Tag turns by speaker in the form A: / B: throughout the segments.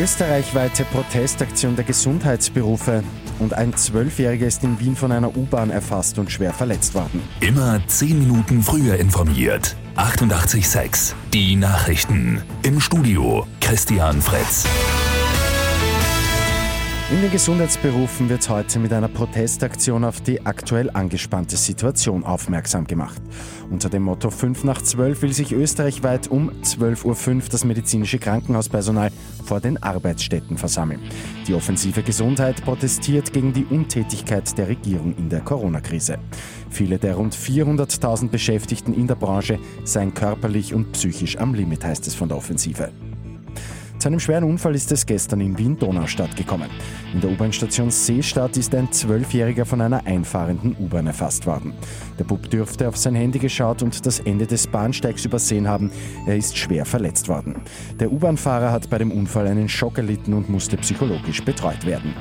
A: österreichweite Protestaktion der Gesundheitsberufe und ein Zwölfjähriger ist in Wien von einer U-Bahn erfasst und schwer verletzt worden.
B: Immer zehn Minuten früher informiert. 88.6 Die Nachrichten. Im Studio Christian Fretz.
A: In den Gesundheitsberufen wird heute mit einer Protestaktion auf die aktuell angespannte Situation aufmerksam gemacht. Unter dem Motto 5 nach 12 will sich österreichweit um 12.05 Uhr das medizinische Krankenhauspersonal vor den Arbeitsstätten versammeln. Die offensive Gesundheit protestiert gegen die Untätigkeit der Regierung in der Corona-Krise. Viele der rund 400.000 Beschäftigten in der Branche seien körperlich und psychisch am Limit, heißt es von der Offensive. Zu einem schweren Unfall ist es gestern in Wien-Donaustadt gekommen. In der U-Bahn-Station Seestadt ist ein Zwölfjähriger von einer einfahrenden U-Bahn erfasst worden. Der Bub dürfte auf sein Handy geschaut und das Ende des Bahnsteigs übersehen haben. Er ist schwer verletzt worden. Der U-Bahn-Fahrer hat bei dem Unfall einen Schock erlitten und musste psychologisch betreut werden.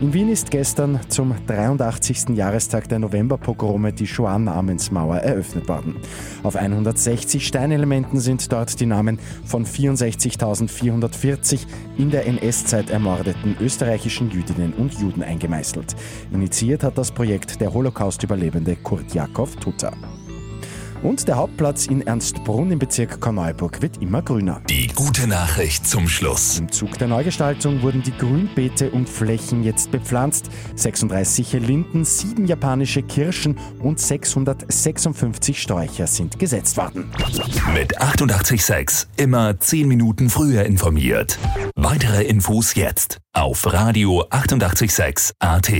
A: In Wien ist gestern zum 83. Jahrestag der Novemberpogrome die Shoah-Namensmauer eröffnet worden. Auf 160 Steinelementen sind dort die Namen von 64.440 in der NS-Zeit ermordeten österreichischen Jüdinnen und Juden eingemeißelt. Initiiert hat das Projekt der Holocaust-Überlebende Kurt Jakob Tutter. Und der Hauptplatz in Ernstbrunn im Bezirk Korneuburg wird immer grüner.
B: Die gute Nachricht zum Schluss.
A: Im Zug der Neugestaltung wurden die Grünbeete und Flächen jetzt bepflanzt. 36 Linden, 7 japanische Kirschen und 656 Sträucher sind gesetzt worden.
B: Mit 886 immer 10 Minuten früher informiert. Weitere Infos jetzt auf Radio 886 AT.